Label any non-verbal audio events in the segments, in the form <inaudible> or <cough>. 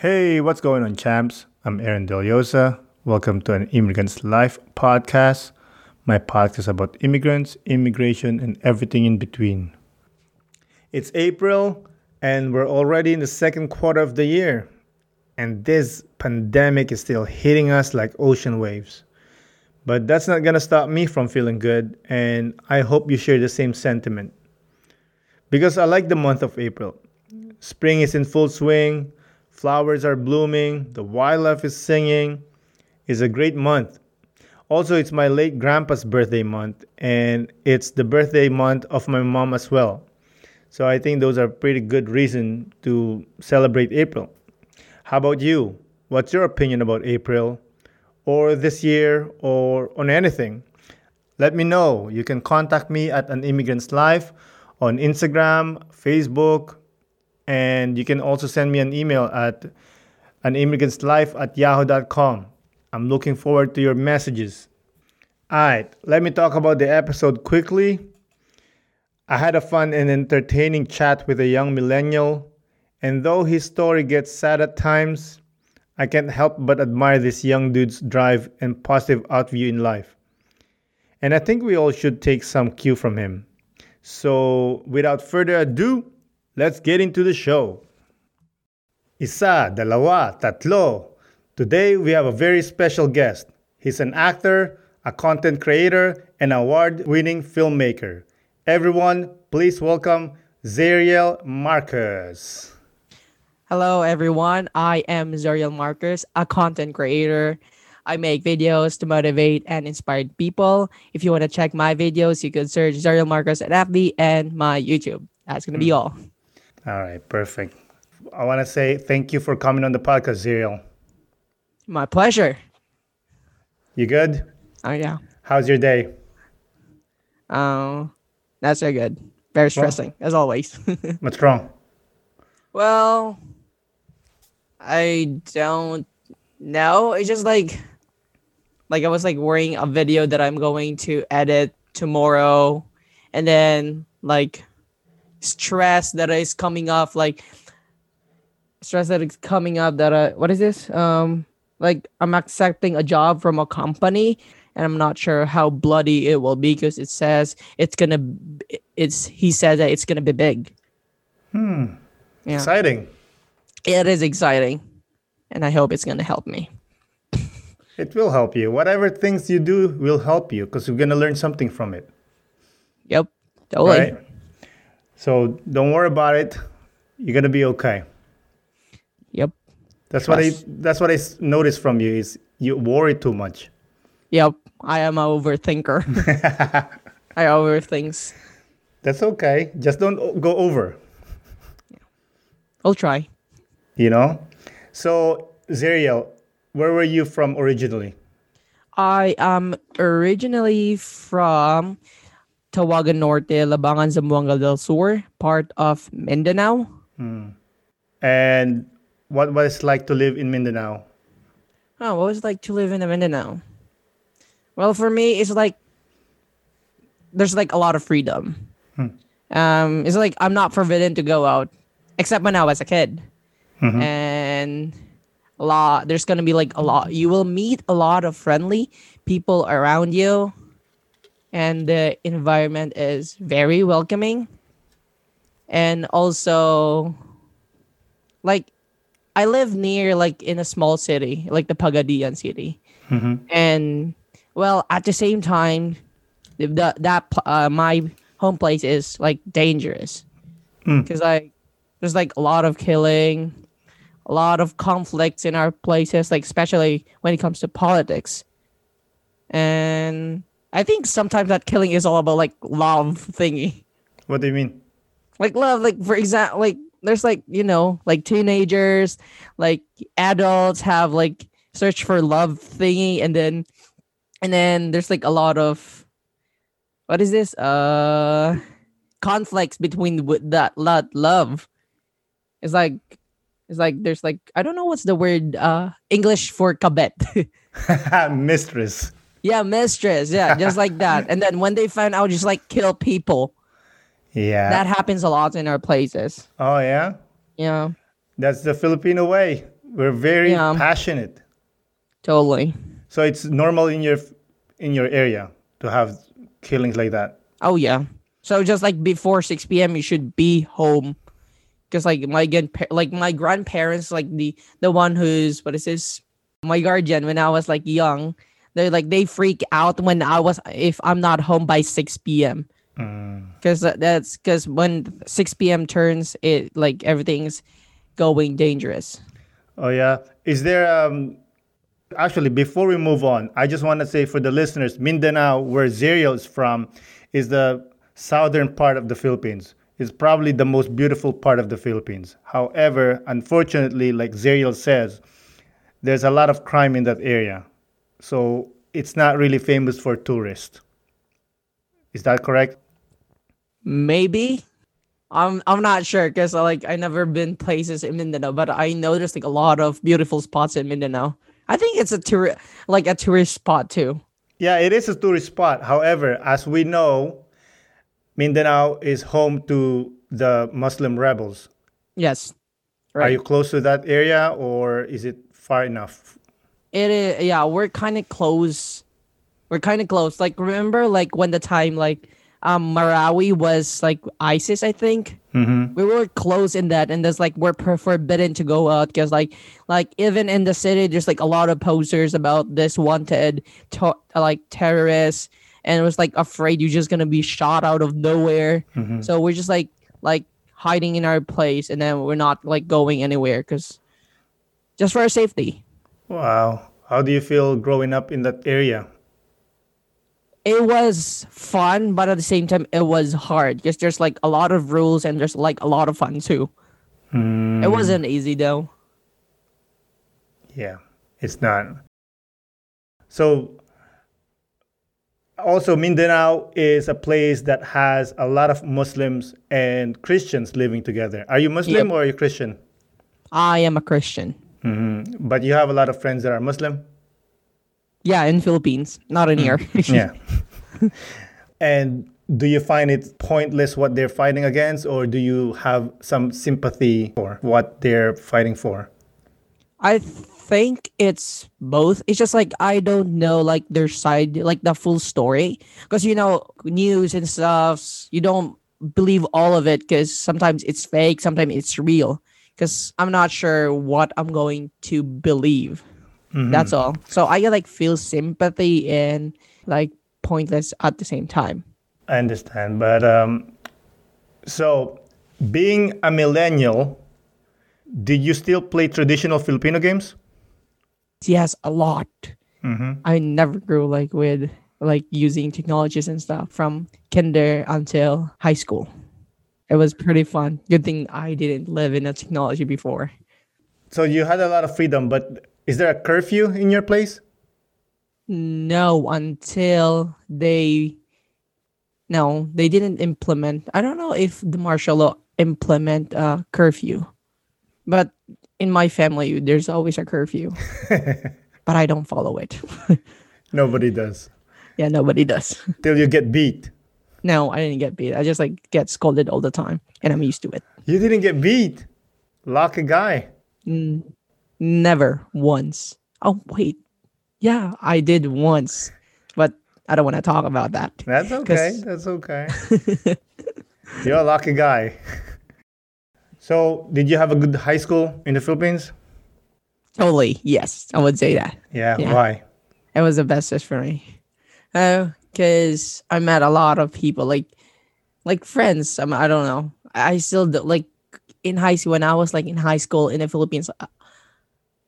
Hey, what's going on, champs? I'm Aaron Deliosa. Welcome to an Immigrant's Life podcast. My podcast about immigrants, immigration, and everything in between. It's April, and we're already in the second quarter of the year. And this pandemic is still hitting us like ocean waves. But that's not gonna stop me from feeling good, and I hope you share the same sentiment. Because I like the month of April. Spring is in full swing, flowers are blooming, the wildlife is singing. It's a great month. Also, it's my late grandpa's birthday month, and it's the birthday month of my mom as well. So I think those are pretty good reason to celebrate April. How about you? What's your opinion about April? Or this year, or on anything? Let me know. You can contact me at An Immigrant's Life on Instagram, Facebook, and you can also send me an email at animmigrantslife at yahoo.com. I'm looking forward to your messages. All right, let me talk about the episode quickly. I had a fun and entertaining chat with a young millennial, and though his story gets sad at times, I can't help but admire this young dude's drive and positive outview in life. And I think we all should take some cue from him. So, without further ado, let's get into the show. Isa, dalawa, tatlo. Today we have a very special guest. He's an actor, a content creator, and award winning filmmaker. Everyone, please welcome Zariel Marcus. Hello, everyone. I am Zariel Marcus, a content creator. I make videos to motivate and inspire people. If you want to check my videos, you can search Zariel Marcus at FB and my YouTube. That's going to be hmm. all. All right, perfect. I want to say thank you for coming on the podcast, Zariel. My pleasure. You good? Oh, yeah. How's your day? Um, that's so good. Very stressing, as always. <laughs> What's wrong? well, I don't know. It's just like, like I was like worrying a video that I'm going to edit tomorrow, and then like stress that is coming up, like stress that is coming up that uh, what is this? Um, like I'm accepting a job from a company, and I'm not sure how bloody it will be because it says it's gonna, it's he says that it's gonna be big. Hmm. Yeah. Exciting. It is exciting, and I hope it's gonna help me. <laughs> It will help you. Whatever things you do will help you because you're gonna learn something from it. Yep, totally. Right? So don't worry about it. You're gonna be okay. Yep, That's what I that's what I noticed from you is you worry too much. yep. I am a overthinker. <laughs> I overthink. That's okay. Just don't go over. I'll try. You know? So Zariel, where were you from originally? I am originally from Tawagan Norte, Labangan, Zamboanga del Sur, part of Mindanao. And what was it like to live in Mindanao? Oh, what was it like to live in Mindanao? Well, for me, it's like there's like a lot of freedom. Um, it's like I'm not forbidden to go out, except when I was a kid. And a lot, there's gonna be like a lot. You will meet a lot of friendly people around you, and the environment is very welcoming. And also, like I live near like in a small city, like the Pagadian city, and well, at the same time, the, that uh, my home place is like dangerous. Because like there's like a lot of killing, a lot of conflicts in our places, like especially when it comes to politics, and I think sometimes that killing is all about like love thingy What do you mean? like love like for example like there's like you know like teenagers like adults have like search for love thingy and then and then there's like a lot of what is this uh conflicts between with that lot love it's like it's like there's like i don't know what's the word uh english for kabet <laughs> <laughs> Mistress. Yeah mistress yeah just like that and then when they find out just like kill people Yeah. that happens a lot in our places oh yeah. yeah That's the Filipino way. We're very Yeah. passionate. Totally. So it's normal in your in your area to have killings like that. Oh yeah. So just like before 6 p.m. you should be home. Cause like my like my grandparents, like the the one who's what is this? My guardian when I was like young, they like they freak out when I was if I'm not home by 6 p.m. Cause that- that's cause when 6 p.m. turns, it like everything's going dangerous. Oh yeah. Is there um actually before we move on, I just want to say for the listeners, Mindanao, where Zariel is from, is the southern part of the Philippines. It's probably the most beautiful part of the Philippines. However, unfortunately, like Zariel says, there's a lot of crime in that area. So it's not really famous for tourists. Is that correct? Maybe. I'm I'm not sure because uh, like I never been places in Mindanao, but I know there's like a lot of beautiful spots in Mindanao. I think it's a tour like a tourist spot too. Yeah, it is a tourist spot. However, as we know, Mindanao is home to the Muslim rebels. Yes. Are you close to that area or is it far enough? It is yeah, we're kind of close. We're kind of close. Like remember like when the time like um Marawi was like ISIS, I think. Mm-hmm. we were close in that and there's like we're per- forbidden to go out because like like even in the city there's like a lot of posters about this wanted to- like terrorists and it was like afraid you're just gonna be shot out of nowhere so we're just like like hiding in our place and then we're not like going anywhere because just for our safety Wow. How do you feel growing up in that area? it was fun but at the same time it was hard because there's like a lot of rules and there's like a lot of fun too hmm. it wasn't easy though Yeah, it's not. So, also, Mindanao is a place that has a lot of Muslims and Christians living together. Are you Muslim Yep. or are you Christian? i am a christian Mm-hmm. But you have a lot of friends that are Muslim? Yeah, in Philippines, not in here. Mm. <laughs> Yeah. and do you find it pointless what they're fighting against, or do you have some sympathy for what they're fighting for? I think it's both. It's just like I don't know like their side, like the full story, because you know news and stuff. You don't believe all of it because sometimes it's fake, sometimes it's real. Because I'm not sure what I'm going to believe. That's all. So I like feel sympathy and like pointless at the same time. I understand, but um, so being a millennial, did you still play traditional Filipino games? Yes, a lot. I never grew like with like using technologies and stuff from kinder until high school. It was pretty fun. Good thing I didn't live in a technology before. So you had a lot of freedom, but is there a curfew in your place? No, until they no, they didn't implement. I don't know if the martial law implement a curfew, but in my family, there's always a curfew, <laughs> but I don't follow it. <laughs> Nobody does. yeah, nobody does. Till you get beat. No, I didn't get beat. I just like get scolded all the time, and I'm used to it. You didn't get beat. Lucky guy. Never once. Oh wait, yeah, I did once, but I don't want to talk about that. That's okay. That's okay. <laughs> You're a lucky guy. So, did you have a good high school in the Philippines? Totally, yes, I would say that. Yeah. Yeah. Why? It was the bestest for me. Uh, cause I met a lot of people, like, like friends. I, I don't know. I still do, like in high school when I was like in high school in the Philippines. uh,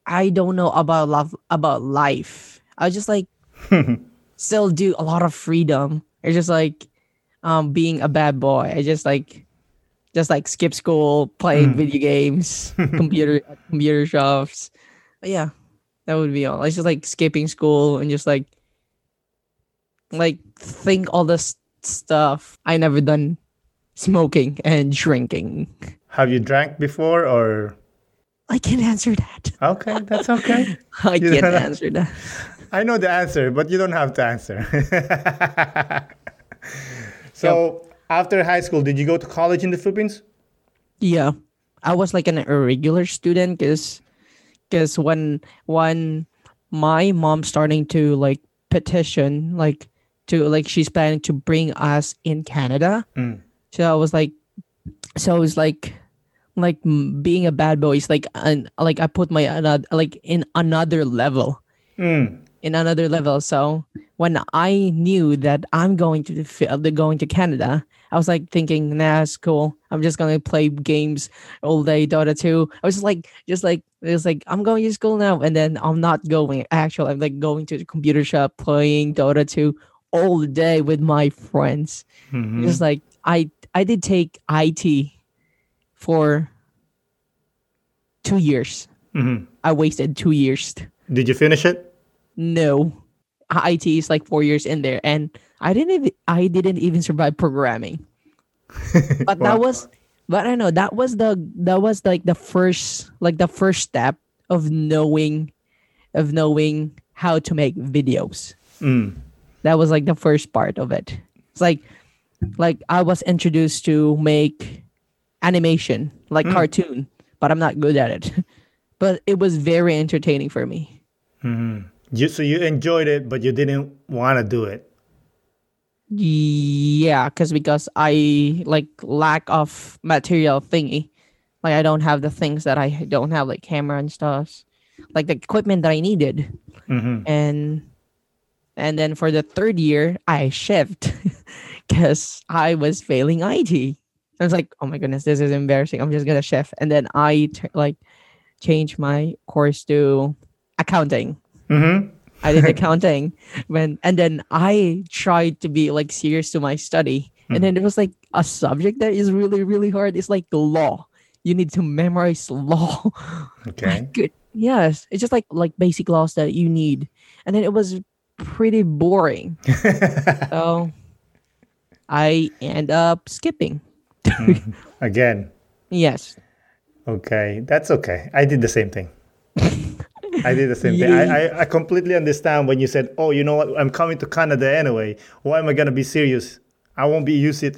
I don't know about love about life. I just like <laughs> still do a lot of freedom. It's just like um being a bad boy. I just like just like skip school, playing video games, <laughs> computer computer shops. But yeah, that would be all. It's just like skipping school and just like like think all this stuff I never done smoking and drinking. Have you drank before or? I can't answer that. Okay, that's okay. <laughs> I You can't answer that. <laughs> I know the answer, but you don't have to answer. <laughs> so, after high school, did you go to college in the Philippines? Yeah. I was like an irregular student because because when when my mom starting to like petition like to like she's planning to bring us in Canada. Mm. So I was like, so it was like like being a bad boy is like an, like I put my another like in another level Mm. in another level. So when I knew that I'm going to the field, going to Canada, I was like thinking, nah, it's cool. I'm just gonna play games all day, Dota 2. I was just like, just like it was like I'm going to school now, and then I'm not going. Actually, I'm like going to the computer shop playing Dota 2 all day with my friends. Mhm. Just like I I did take IT for two years. Mhm. I wasted two years. Did you finish it? No, IT is like four years in there, and I didn't. Even, I didn't even survive programming. <laughs> But that was, but I know that was the that was like the first like the first step of knowing, of knowing how to make videos. Mm. That was like the first part of it. It's like, like I was introduced to make animation like cartoon, but I'm not good at it. <laughs> But it was very entertaining for me. You, so you enjoyed it, but you didn't want to do it. Yeah, because because I like lack of material thingy. Like I don't have the things that I don't have, like camera and stuff, like the equipment that I needed. Mhm. And and then for the third year, I shift because <laughs> I was failing IT. I was like, oh my goodness, this is embarrassing. I'm just gonna shift, and then I t- like change my course to accounting. Mhm. I did <laughs> accounting when and then I tried to be like serious to my study. And then it was like a subject that is really, really hard. It's like law. You need to memorize law. <laughs> Okay. Good. Yes. It's just like like basic laws that you need. And then it was pretty boring. <laughs> so I end up skipping. Hmm. Again. Yes. Okay, that's okay. I did the same thing. I did the same thing. I, I, I completely understand when you said, "Oh, you know what? I'm coming to Canada anyway. Why am I gonna be serious? I won't be use it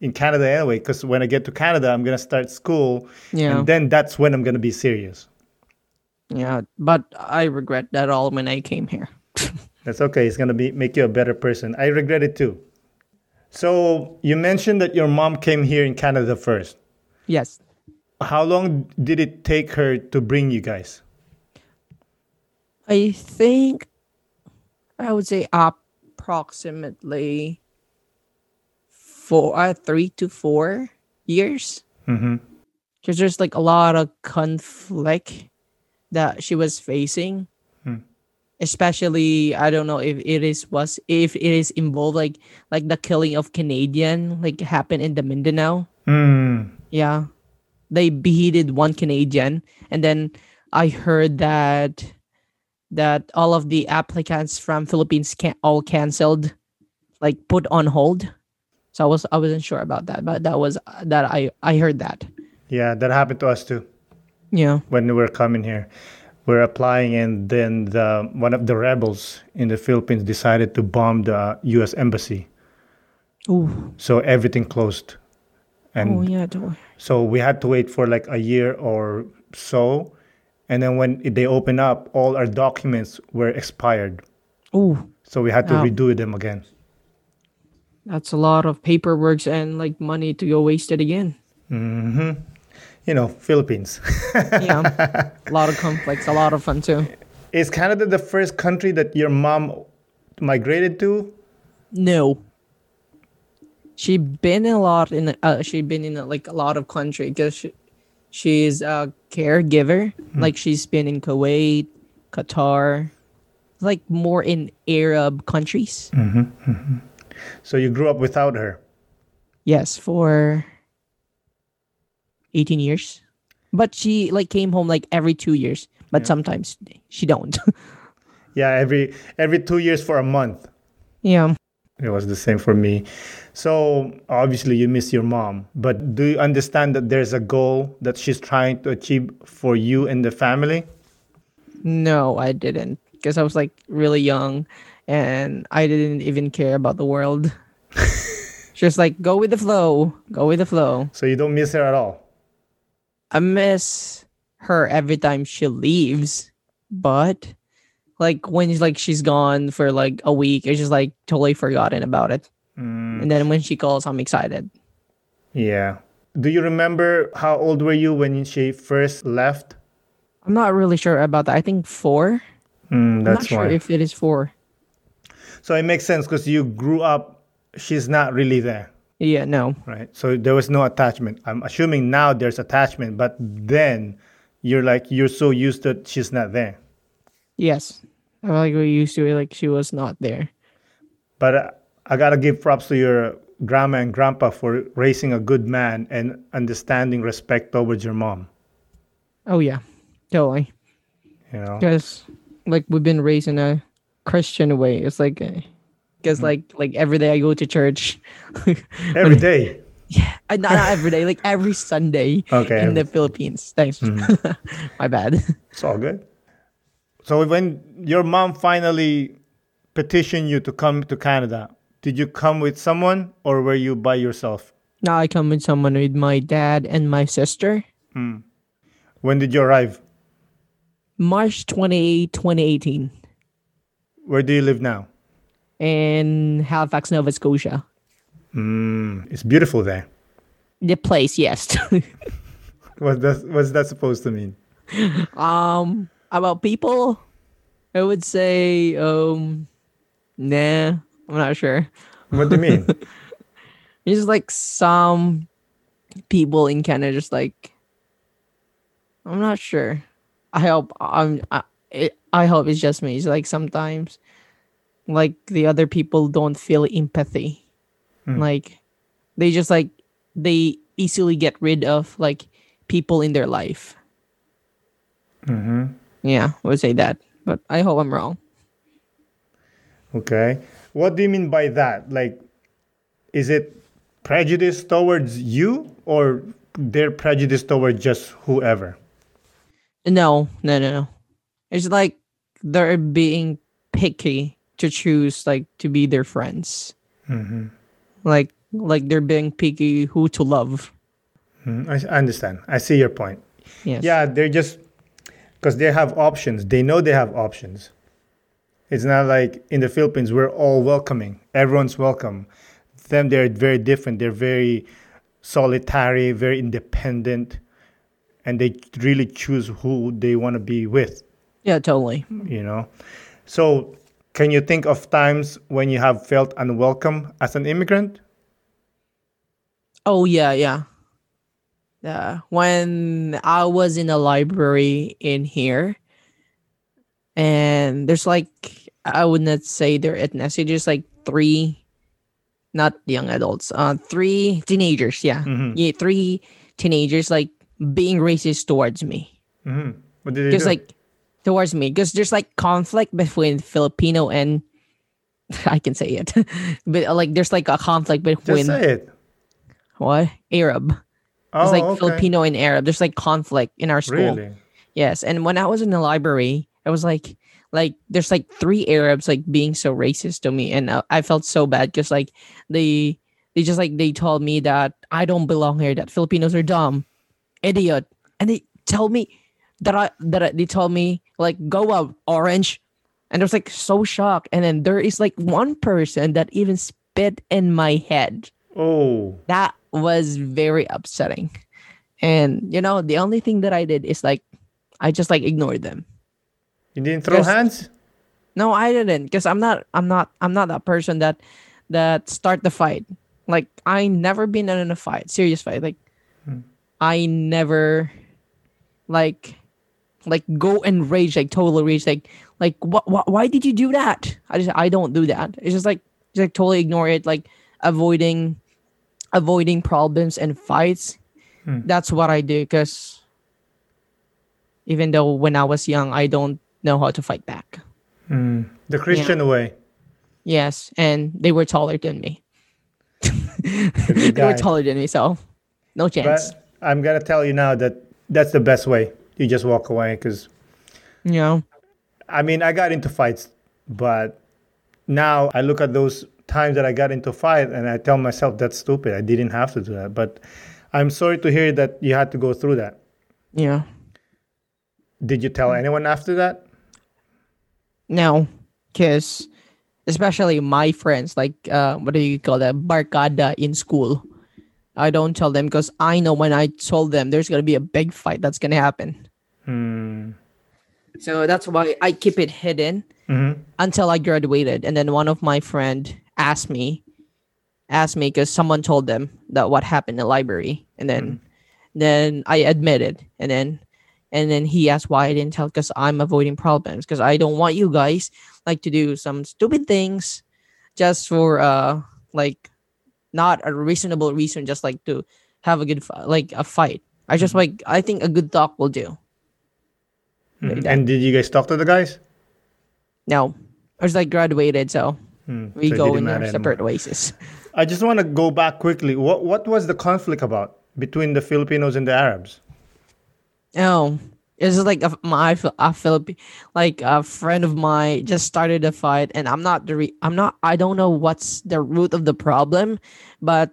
in Canada anyway. Because when I get to Canada, I'm gonna start school, Yeah. and then that's when I'm gonna be serious. Yeah. But I regret that all when I came here. <laughs> That's okay. It's gonna be make you a better person. I regret it too. So you mentioned that your mom came here in Canada first. yes. How long did it take her to bring you guys? I think I would say approximately four, uh, three to four years. Mm-hmm. Because there's like a lot of conflict that she was facing. Especially, I don't know if it is was if it is involved like like the killing of Canadian like happened in the Mindanao. Mm. Yeah. They beheaded one Canadian and then I heard that that all of the applicants from Philippines can all canceled like put on hold. So I was I wasn't sure about that, but that was that I I heard that. Yeah, that happened to us too. Yeah. when we were coming here. We're applying, and then the, one of the rebels in the Philippines decided to bomb the U.S. embassy. Ooh. So everything closed, and Oh yeah. so we had to wait for like a year or so. And then when they opened up, all our documents were expired. Ooh. So we had to Wow. redo them again. That's a lot of paperwork and like money to go wasted again. Mm-hmm. You know, Philippines. <laughs> Yeah. a lot of conflicts, a lot of fun too. Is Canada the first country that your mom migrated to? No. She been in a lot in uh, she been in uh, like a lot of country because she, she's a caregiver. Hmm. Like she's been in Kuwait, Qatar, like more in Arab countries. Mm-hmm, mm-hmm. So you grew up without her. Yes, for eighteen years. But she like came home like every two years. But sometimes she don't. <laughs> Yeah, every every two years for a month. yeah. It was the same for me. So obviously you miss your mom, but do you understand that there's a goal that she's trying to achieve for you and the family? No, I didn't. Because I was like really young and I didn't even care about the world. <laughs> Just like go with the flow. Go with the flow. So you don't miss her at all. I miss her every time she leaves, but like when like she's gone for like a week, it's just like totally forgotten about it. Mm, And then when she calls, I'm excited. yeah. Do you remember how old were you when she first left? I'm not really sure about that. I think four. Mm, I'm not that's sure why. if it is four. so it makes sense because you grew up. She's not really there. Yeah, no. right? So there was no attachment. I'm assuming now there's attachment, but then you're like you're so used to she's not there. Yes. I'm like we used to it like she was not there. But uh, I gotta give props to your grandma and grandpa for raising a good man and understanding respect towards your mom. Oh yeah. Totally. You know, Because like we've been raised in a Christian way. It's like because mm-hmm. like like every day I go to church. <laughs> every day. I, not, uh, not every day, like every Sunday Okay. in the Philippines. Thanks. Mm-hmm. <laughs> My bad. It's all good. So when your mom finally petitioned you to come to Canada, did you come with someone or were you by yourself? Now I come with someone with my dad and my sister. Mm. When did you arrive? March 28, 2018 Where do you live now? In Halifax, Nova Scotia. Mm, it's beautiful there. The place, yes. <laughs> What does what's that supposed to mean? um, about people, I would say, um, nah, I'm not sure. What do you mean? <laughs> It's like some people in Canada, just like I'm not sure. I hope I'm. I, it, I hope it's just me. It's like sometimes, like the other people don't feel empathy. Like they just like they easily get rid of like people in their life. mm-hmm. Yeah, I would say that, but I hope I'm wrong. Okay. What do you mean by that? Like, is it prejudice towards you or their prejudice towards just whoever? No, no, no, no. It's like they're being picky to choose like to be their friends. Mm-hmm. Like like they're being picky who to love. Mm, I, I understand. I see your point. Yes. Yeah, they're just because they have options. They know they have options. It's not like in the Philippines we're all welcoming. Everyone's welcome. Them they're very different. They're very solitary, very independent, and they really choose who they want to be with. Yeah, totally. You know. So, can you think of times when you have felt unwelcome as an immigrant? Oh yeah, yeah. Yeah. When I was in a library in here, and there's like I would not say their ethnicity, just like three, not young adults, uh, three teenagers. Yeah, Mhm. yeah, three teenagers like being racist towards me. hmm What did they Just do? like towards me, because there's like conflict between Filipino and <laughs> I can say it, <laughs> but like there's like a conflict just between say it. what Arab. Oh, It's like okay. Filipino and Arab. There's like conflict in our school. Really? Yes. And when I was in the library, I was like, like there's like three Arabs like being so racist to me, and I felt so bad because like they they just like they told me that I don't belong here, that Filipinos are dumb, idiot, and they tell me that I that I, they told me like go out orange, and I was like so shocked. And then there is like one person that even spit in my head Oh. that was very upsetting. And you know, the only thing that I did is like I just like ignored them. You didn't throw hands? No, I didn't because I'm not I'm not I'm not that person that that start the fight. Like I never been in a fight, serious fight. Like hmm. I never like like go and rage like total rage like like what, what why did you do that? I just I don't do that. It's just like just like totally ignore it like avoiding avoiding problems and fights. Hmm. That's what I do because even though when I was young I don't know how to fight back. Hmm. The Christian way. Yes, and they were taller than me. <laughs> They were taller than me, so no chance. But I'm gonna tell you now that that's the best way. You just walk away because you know, I mean I got into fights, but now I look at those times that I got into fight and I tell myself that's stupid. I didn't have to do that. But I'm sorry to hear that you had to go through that. yeah, Did you tell anyone after that? No, because especially my friends, like uh, what do you call that, barkada in school. I don't tell them because I know when I told them there's gonna be a big fight that's gonna happen. Hmm. So that's why I keep it hidden Mm-hmm. until I graduated. And then one of my friend asked me, asked me because someone told them that what happened in the library, and then then I admitted, and then and then he asked why I didn't tell because I'm avoiding problems because I don't want you guys like to do some stupid things just for uh like not a reasonable reason, just like to have a good like a fight. I just like I think a good talk will do. That. And did you guys talk to the guys? No, I was like graduated, so Hmm, we so go in our anymore. separate ways. I just want to go back quickly. What what was the conflict about between the Filipinos and the Arabs? Oh, it's like a, my a Philip, like a friend of mine just started a fight, and I'm not the re- I'm not I don't know what's the root of the problem, but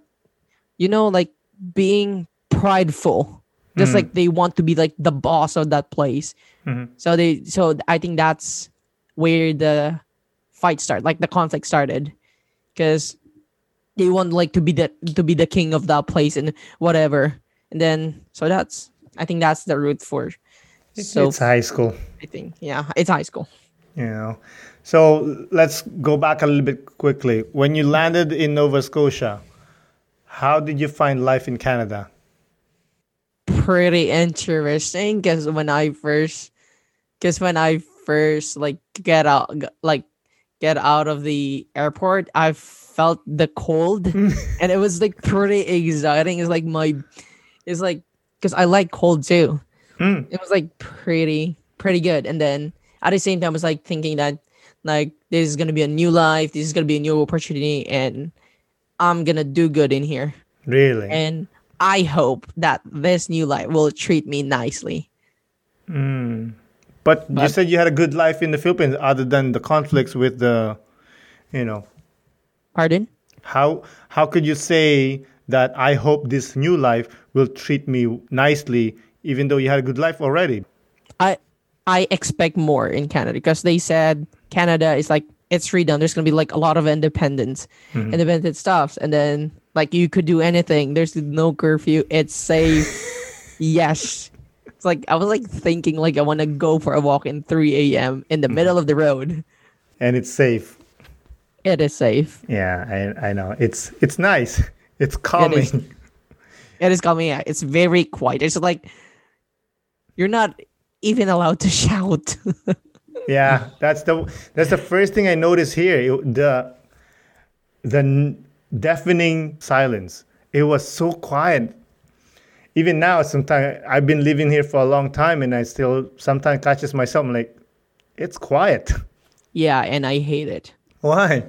you know, like being prideful, just like they want to be like the boss of that place. Mhm. So they so I think that's where the fight started, like the conflict started, because they want like to be the to be the king of that place and whatever, and then so that's I think that's the root for. So it's high school, I think yeah, it's high school. you know. So let's go back a little bit quickly. When you landed in Nova Scotia, how did you find life in Canada? Pretty interesting because when I first, because when I first like get out, like get out of the airport, I felt the cold, <laughs> and it was like pretty exciting. It's like my, it's like because I like cold too. Hmm. It was like pretty pretty good, and then at the same time, I was like thinking that like this is gonna be a new life, this is gonna be a new opportunity, and I'm gonna do good in here. Really? and I hope that this new life will treat me nicely. Hmm. but, you said you had a good life in the Philippines other than the conflicts with the, you know, Pardon? how how could you say that I hope this new life will treat me nicely even though you had a good life already? I I expect more in Canada because they said Canada is like it's freedom. There's gonna be like a lot of independence, mm-hmm. independent stuff, and then like you could do anything. There's no curfew. It's safe. <laughs> yes. It's like I was like thinking like I want to go for a walk in 3 a.m. in the middle of the road. And it's safe. It is safe. Yeah, I I know. It's it's nice. It's calming. is. It is coming. out. It's very quiet. It's like you're not even allowed to <laughs> shout. Yeah, that's the that's the first thing I noticed here. It- the the deafening silence. It was so quiet. Even now, sometimes I've been living here for a long time, and I still sometimes catches myself I'm like, it's quiet. <laughs> yeah, and I hate it Why?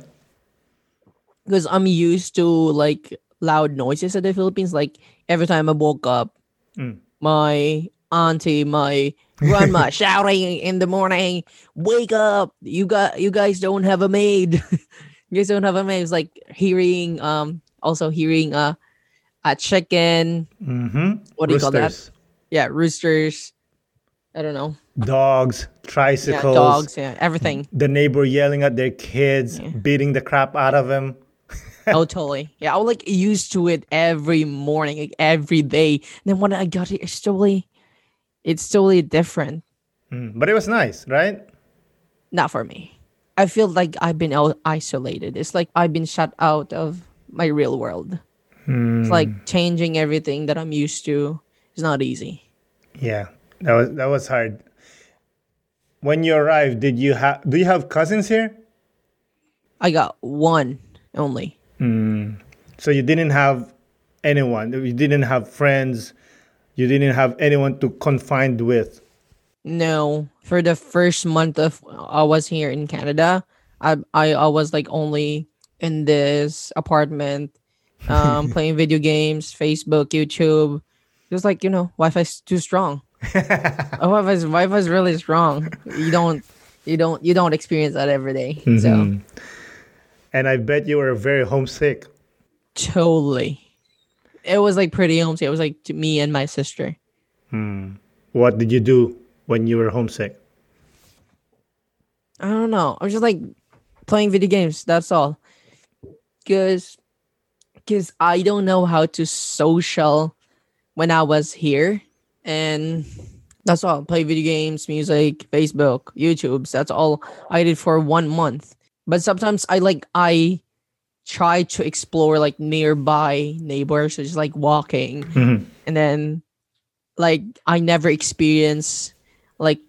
because I'm used to like loud noises in the Philippines. Like every time I woke up, Mm. my auntie, my grandma <laughs> shouting in the morning, "Wake up! You got you guys don't have a maid. <laughs> you guys don't have a maid." It's like hearing um also hearing uh a chicken. Mm-hmm. What do you call that? Yeah, roosters. I don't know. Dogs, tricycles, Yeah, dogs. Yeah, everything. the neighbor yelling at their kids, Yeah. beating the crap out of them. <laughs> oh, totally. Yeah, I was like used to it every morning, like every day. And then when I got here, it's totally, it's totally different. Mm, But it was nice, right? Not for me. I feel like I've been isolated. It's like I've been shut out of my real world. It's like changing everything that I'm used to is not easy. Yeah, that was that was hard. When you arrived, did you have do you have cousins here? I got one only. Hmm. So you didn't have anyone. You didn't have friends. You didn't have anyone to confide with. No, for the first month of I was here in Canada, I I, I was like only in this apartment, <laughs> um, playing video games, Facebook, YouTube. Just like you know, Wi-Fi's too strong. <laughs> Uh, Wi-Fi's Wi-Fi's really strong. You don't you don't you don't experience that every day. So And I bet you were very homesick. totally, it was like pretty homesick. It was like to me and my sister. What did you do when you were homesick? I don't know. I'm just like playing video games. That's all. Cause, cause I don't know how to social when I was here, and that's all. Play video games, music, Facebook, YouTube's. That's all I did for one month. But sometimes I like I try to explore like nearby neighbors, so just like walking, Mhm. and then like I never experience like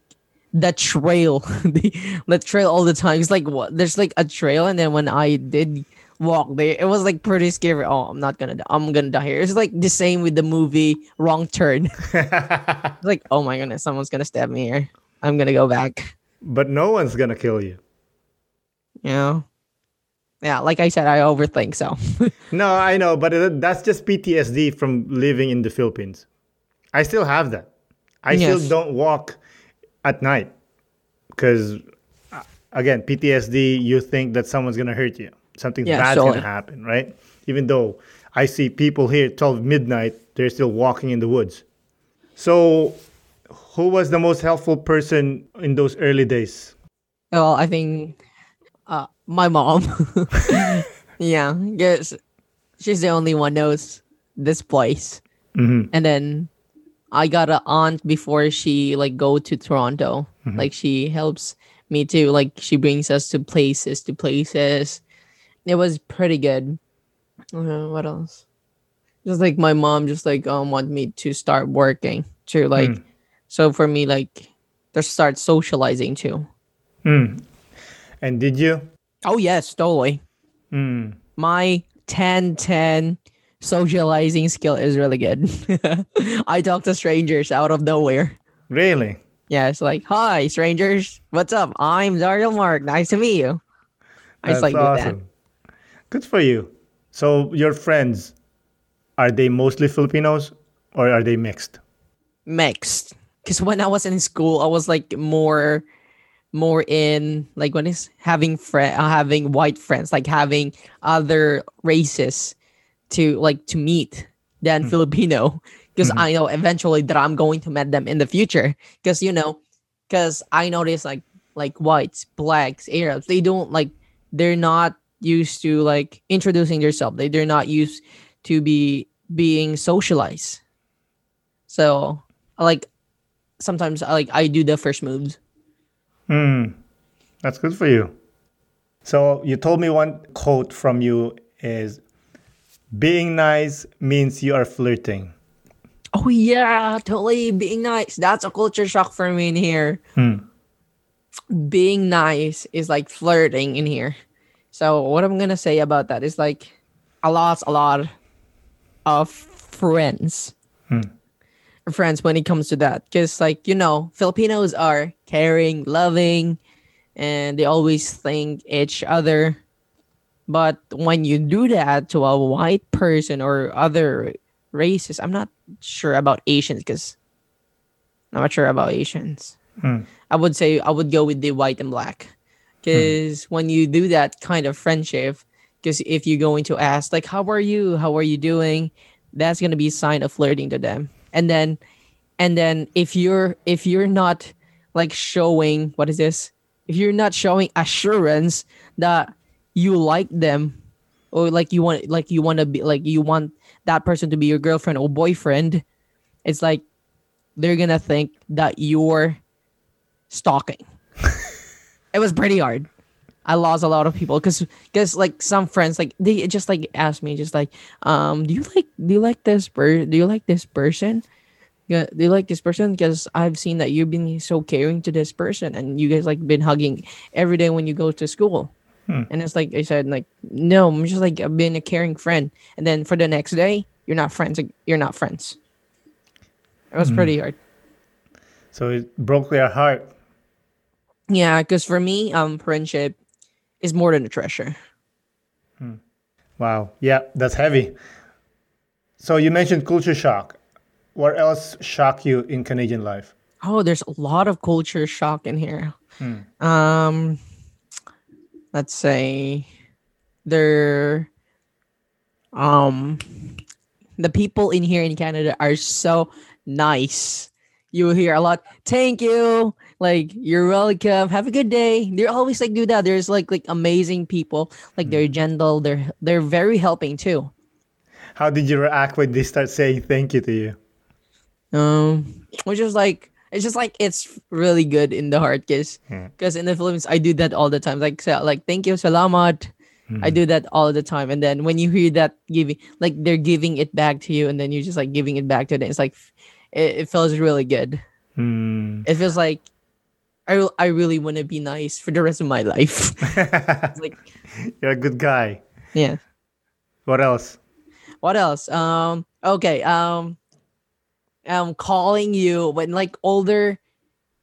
the trail, <laughs> the, the trail all the time. It's like what there's like a trail, and then when I did walk there, it was like pretty scary. Oh, I'm not gonna, die. I'm gonna die here. It's like the same with the movie Wrong Turn. <laughs> It's like, oh my goodness, someone's gonna stab me here. I'm gonna go back. but no one's gonna kill you. yeah. Yeah, like I said, I overthink. So <laughs> No, I know, but that's just PTSD from living in the Philippines. I still have that. I Yes. still don't walk at night because, again, PTSD. You think that someone's gonna hurt you, something Yeah, bad's surely. gonna happen, right? Even though I see people here twelve midnight, they're still walking in the woods. So, who was the most helpful person in those early days? Well, I think uh, my mom. <laughs> yeah, yes, she's the only one knows this place. Mhm. And then I got an aunt before she like go to Toronto. Like she helps me too. Like she brings us to places, to places. It was pretty good. Uh, what else? Just like my mom, just like um want me to start working to like. Mm. So for me, like, to start socializing too. Mm. And did you? Oh yes, totally. Mm. My 10-10 socializing skill is really good. <laughs> I talk to strangers out of nowhere. Really? Yeah, it's like, hi, strangers. What's up? I'm Daryl Mark. Nice to meet you. I just like do that. Good for you. So your friends, are they mostly Filipinos or are they mixed? Mixed. Because when I was in school, I was like more more in like when it's having friend uh, having white friends, like having other races to like to meet than Filipino. Because I know eventually that I'm going to meet them in the future. Because you know, because I notice like like whites, blacks, Arabs, they don't like they're not used to like introducing themselves. They they're not used to be being socialized. So like sometimes I like I do the first moves. Hmm. That's good for you. So you told me one quote from you is being nice means you are flirting. Oh yeah, totally being nice. That's a culture shock for me in here. Hmm. Being nice is like flirting in here. So what I'm gonna say about that is like a lot, a lot of friends. Friends when it comes to that. Because like, you know, Filipinos are caring, loving, and they always think each other. But when you do that to a white person or other races, I'm not sure about Asians because I'm not sure about Asians. Hmm. I would say I would go with the white and black hmm. because when you do that kind of friendship, because if you're going to ask like, "How are you? How are you doing?" That's gonna be a sign of flirting to them. And then, and then if you're if you're not like showing what is this? If you're not showing assurance that you like them or like you want like you want to be like you want that person to be your girlfriend or boyfriend it's like they're gonna think that you're stalking <laughs> it was pretty hard i lost a lot of people because because like some friends like they just like asked me just like um do you like do you like this per do you like this person yeah, do you like this person? Because I've seen that you've been so caring to this person, and you guys like been hugging every day when you go to school. And it's like I said, like no, I'm just like I've a caring friend. And then for the next day, you're not friends. You're not friends. It was pretty hard. So it broke their heart. Yeah, because for me, um, friendship is more than a treasure. Wow. Yeah, that's heavy. So you mentioned culture shock. What else shocked you in Canadian life? Oh, there's a lot of culture shock in here. Um, let's say there, um, the people in here in Canada are so nice. you will hear a lot. Thank you. Like you're welcome. Have a good day. They're always like do that. There's like like amazing people. Like they're gentle. They're they're very helping too. How did you react when they start saying thank you to you? Um, which is like it's just like it's really good in the heart because Hmm. because in the Philippines I do that all the time. Like so, like thank you, salamat. I do that all the time, and then when you hear that giving, like they're giving it back to you, and then you're just like giving it back to them. It's like it, it feels really good. Hmm. It feels like I I really want to be nice for the rest of my life. <laughs> like <laughs> You're a good guy. yeah. What else? What else? Um. Okay. Um. Um. Calling you when like older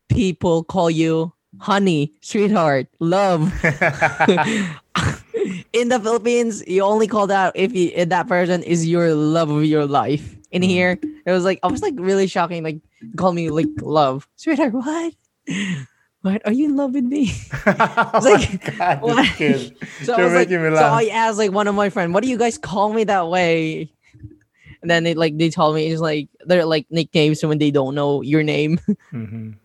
people call you honey, sweetheart, love. <laughs> In the Philippines, you only call that if you, if that person is your love of your life. In here, it was like I was like really shocking. Like call me like love, sweetheart. What? What are you in love with me? <laughs> oh like, god, what? this kid. <laughs> So I was like, making me so. I asked like one of my friends, "What do you guys call me that way?" And then they like they told me it's like they're like nicknames when they don't know your name. <laughs> Mhm.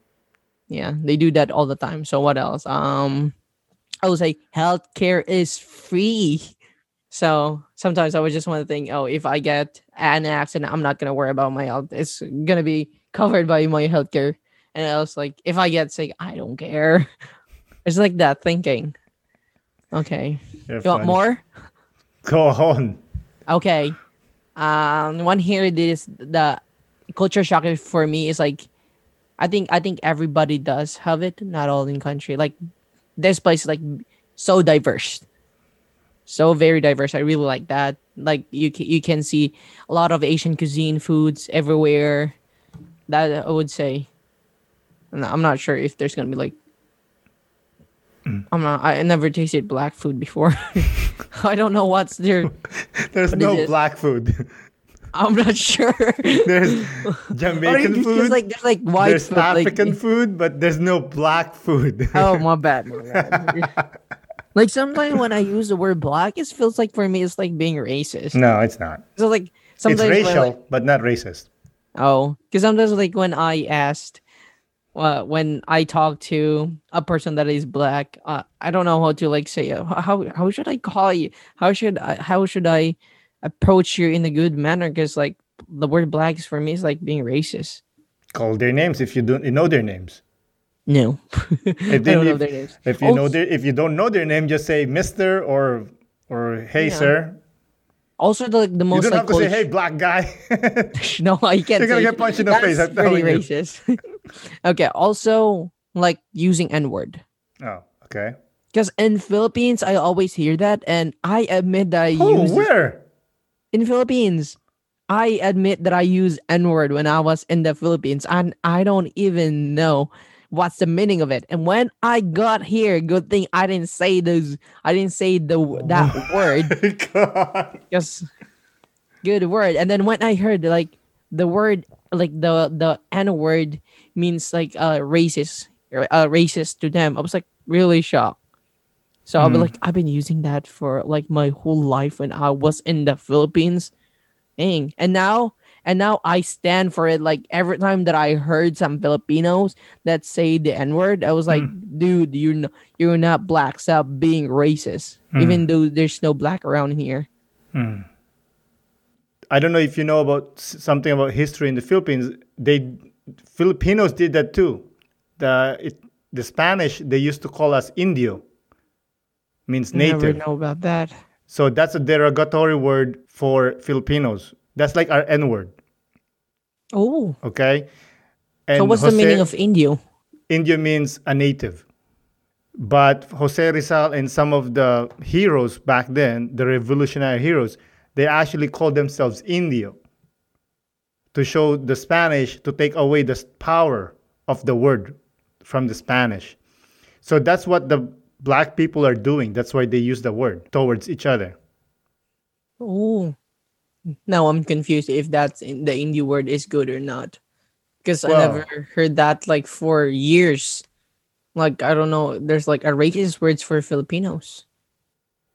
yeah, they do that all the time. So what else? Um, I was like, healthcare is free. So sometimes I would just want to think, oh, if I get an accident, I'm not gonna worry about my health. It's gonna be covered by my healthcare. And I was like, if I get sick, I don't care. <laughs> It's like that thinking. Okay. You're You want more? Go on. Okay. Um, one here this the culture shock for me is like, I think I think everybody does have it, not all in country. Like, this place is like so diverse, so very diverse. I really like that. Like you you can see a lot of Asian cuisine foods everywhere. That I would say. I'm not sure if there's gonna be like. Mm. I'm not. I never tasted black food before. <laughs> I don't know what's there. <laughs> There's What no black food. <laughs> I'm not sure. There's Jamaican it's food. like there's like white there's food, like- African food, but there's no black food. oh my bad. my bad. like sometimes when I use the word black, it feels like for me it's like being racist. no, it's not. So like sometimes when, racial, like- but not racist. oh, because sometimes like when I asked, uh, when I talk to a person that is black, uh, I don't know how to like say uh, how how should I call you? How should I how should I approach you in a good manner? Because like the word black is for me is like being racist. Call their names if you don't you know their names. No, <laughs> I If, don't know their names. if you know their if you don't know their name, just say Mister or or Hey Yeah. sir. Also, the the You most don't like have to say Hey black guy. <laughs> no, I can't. <laughs> You're gonna say- get punched in the That's face, I'm pretty racist. <laughs> okay. Also, like using N word oh, okay. because in Philippines, I always hear that, and I admit that I Oh, use where? in Philippines. I admit that I use N word when I was in the Philippines, and I don't even know what's the meaning of it. And when I got here, good thing I didn't say those. I didn't say the that word. <laughs> God. Yes. Good word. And then when I heard like the word like the the N word means like uh racist or, uh racist to them, I was like really shocked. So I'll be Mm. like, I've been using that for like my whole life when I was in the Philippines. Dang. And now and now I stand for it. Like every time that I heard some Filipinos that say the N word, I was like, mm. dude, you're not you're not black. Stop being racist. Mm. Even though there's no black around here. Mm. I don't know if you know about something about history in the Philippines. They Filipinos did that too. The it, the Spanish they used to call us Indio. Means native. Never know about that. So that's a derogatory word for Filipinos. That's like our N word. Oh, Okay. And so what's the meaning of Indio? Indio means a native. But Jose Rizal and some of the heroes back then, the revolutionary heroes, they actually called themselves Indio to show the Spanish to take away the power of the word from the Spanish. So that's what the black people are doing. That's why they use the word towards each other. Oh, now I'm confused if that's in the Indio word is good or not, because I never heard that like for years. Like I don't know, there's like a racist words for Filipinos.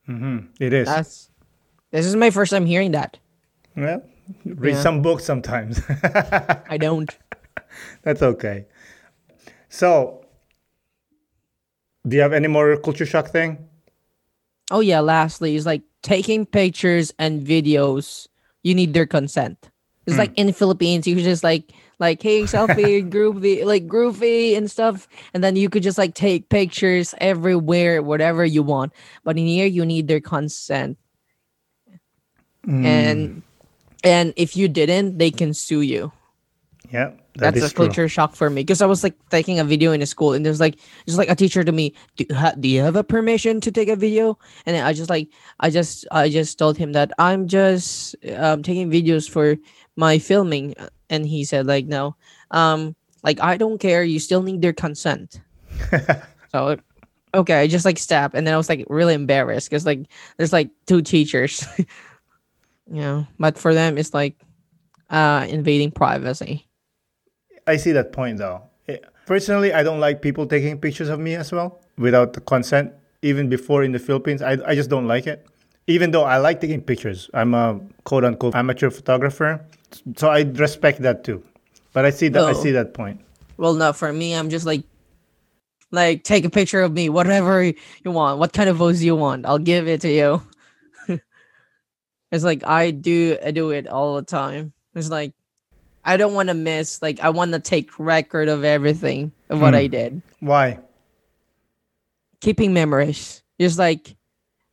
hmm It is. That's this is my first time hearing that. well, read Yeah. some books sometimes. <laughs> I don't. That's okay. So, do you have any more culture shock thing? Oh yeah, lastly, is like taking pictures and videos. You need their consent. It's like hmm. in the Philippines, you could just like like hey selfie, <laughs> groovy, like groovy and stuff, and then you could just like take pictures everywhere, whatever you want. But in here, you need their consent, hmm. and and if you didn't, they can sue you. Yeah, that That's a true. culture shock for me because I was like taking a video in a school and there's like just like a teacher to me, do, ha, do you have a permission to take a video? And then I just like I just I just told him that I'm just um, taking videos for my filming, and he said like no, um like I don't care. You still need their consent. <laughs> so okay, I just like step and then I was like really embarrassed because like there's like two teachers, <laughs> you know, but for them it's like uh invading privacy. I see that point though. Eh, Personally, I don't like people taking pictures of me as well without the consent. Even before in the Philippines, I, I just don't like it. Even though I like taking pictures, I'm a quote unquote amateur photographer, so I respect that too. But I see that I Oh. see that point. Well, not for me, I'm just like, like take a picture of me, whatever you want, what kind of pose you want, I'll give it to you. <laughs> it's like I do, I do it all the time. It's like I don't want to miss. Like I want to take record of everything of what Hmm. I did, Why? keeping memories. Just like,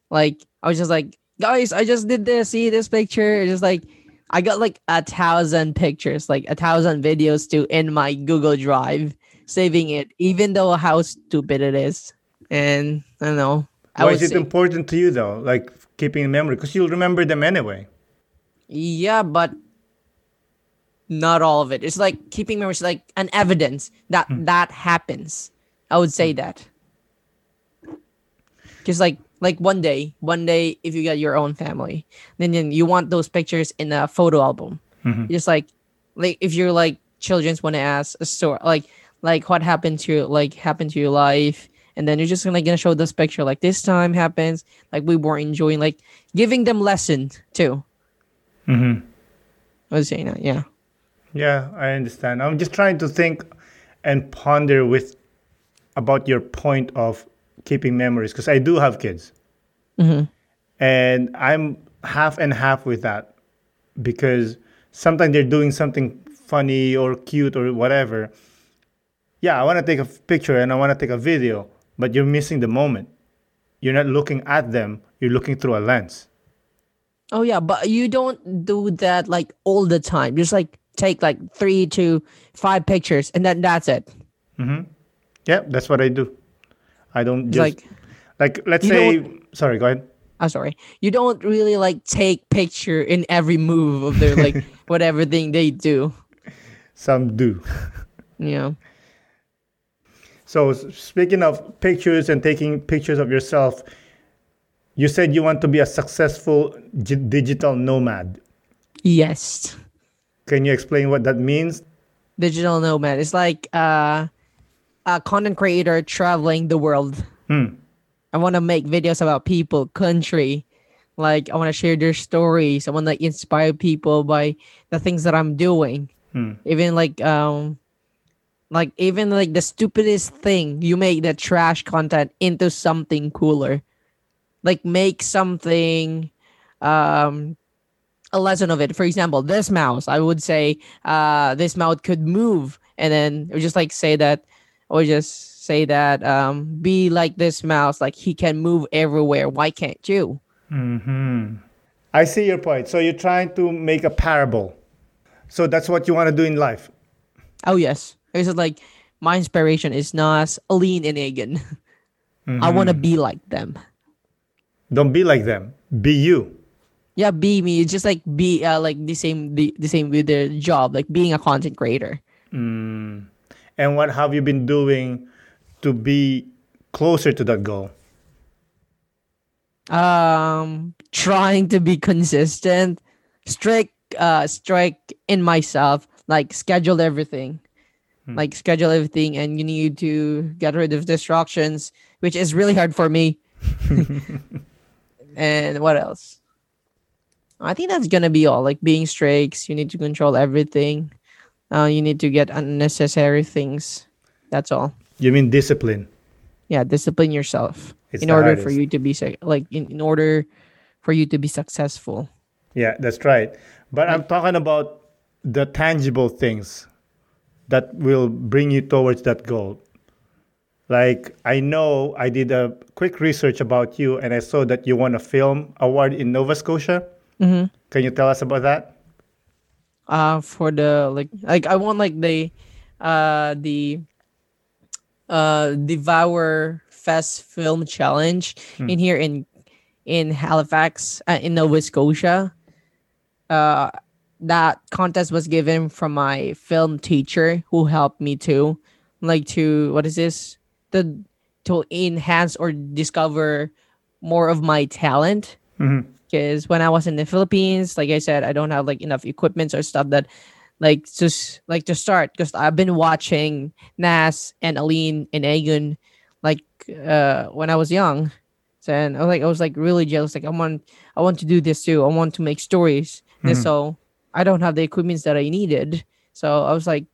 like I was just like, guys, I just did this. See this picture? Just like. I got like a thousand pictures, like a thousand videos too in my Google Drive, saving it, even though how stupid it is. And I don't know. Why is it say, important to you though? Like keeping in memory, because you'll remember them anyway. yeah, but not all of it. It's like keeping memories, like an evidence that hmm. that happens. I would say hmm. that. Just like like one day, one day, if you get your own family, then, then you want those pictures in a photo album. Mm-hmm. Just like like if you're like children's want to ask a story, like like what happened to your like happened to your life, and then you're just gonna gonna show this picture like this time happens, like we were enjoying, like giving them lesson too. Mm-hmm. I was saying that, yeah. Yeah, I understand. I'm just trying to think and ponder with about your point of keeping memories because I do have kids, Mhm. and I'm half and half with that because sometimes they're doing something funny or cute or whatever. Yeah, I want to take a picture and I want to take a video, but you're missing the moment. You're not looking at them. You're looking through a lens. Oh yeah, but you don't do that like all the time. Just like take like three to five pictures and then that's it. Mm-hmm. Yeah, that's what I do. I don't just like like let's say. Sorry, go ahead. I'm sorry. You don't really like take picture in every move of their like <laughs> whatever thing they do. Some do. <laughs> yeah. So speaking of pictures and taking pictures of yourself, you said you want to be a successful gi- digital nomad. Yes. Can you explain what that means? Digital nomad. It's like uh a content creator traveling the world. Hmm. I want to make videos about people, country. Like I want to share their stories. I want to inspire people by the things that I'm doing. Hmm. Even like um like even like the stupidest thing, you make the trash content into something cooler. Like make something um a lesson of it. For example, this mouse, I would say uh this mouse could move and then it would just like say that or just say that um be like this mouse like he can move everywhere why can't you hmm I see your point. So you're trying to make a parable. So that's what you want to do in life. oh yes it's just like my inspiration is nas Alyne and Agon <laughs> i want to be like them Don't be like them. Be you. Yeah be me. It's just like be uh, like the same the, the same with their job like being a content creator. And what have you been doing to be closer to that goal? um trying to be consistent strict uh strict in myself like schedule everything. Like schedule everything and you need to get rid of distractions which is really hard for me. <laughs> <laughs> And what else i think that's gonna be all like being strict you need to control everything Uh, you need to get unnecessary things. That's all. You mean discipline? Yeah, discipline yourself It's in order for you to be like in, in order for you to be successful. Yeah, that's right. But I'm talking about the tangible things that will bring you towards that goal. Like I know I did a quick research about you and I saw that you won a film award in Nova Scotia. Mm-hmm. Can you tell us about that? uh for the like like I want like the uh the uh Devour Fest Film Challenge in here in in Halifax uh, in Nova Scotia. Uh that contest was given from my film teacher who helped me to like to what is this? The to enhance or discover more of my talent Mhm. Because when I was in the Philippines, like I said, I don't have like enough equipment or stuff that like just like to start because I've been watching Nas and Alyne and Agon like uh when I was young. So and I was like I was like really jealous. Like I want I want to do this too. I want to make stories. And Mhm. so I don't have the equipment that I needed. So I was like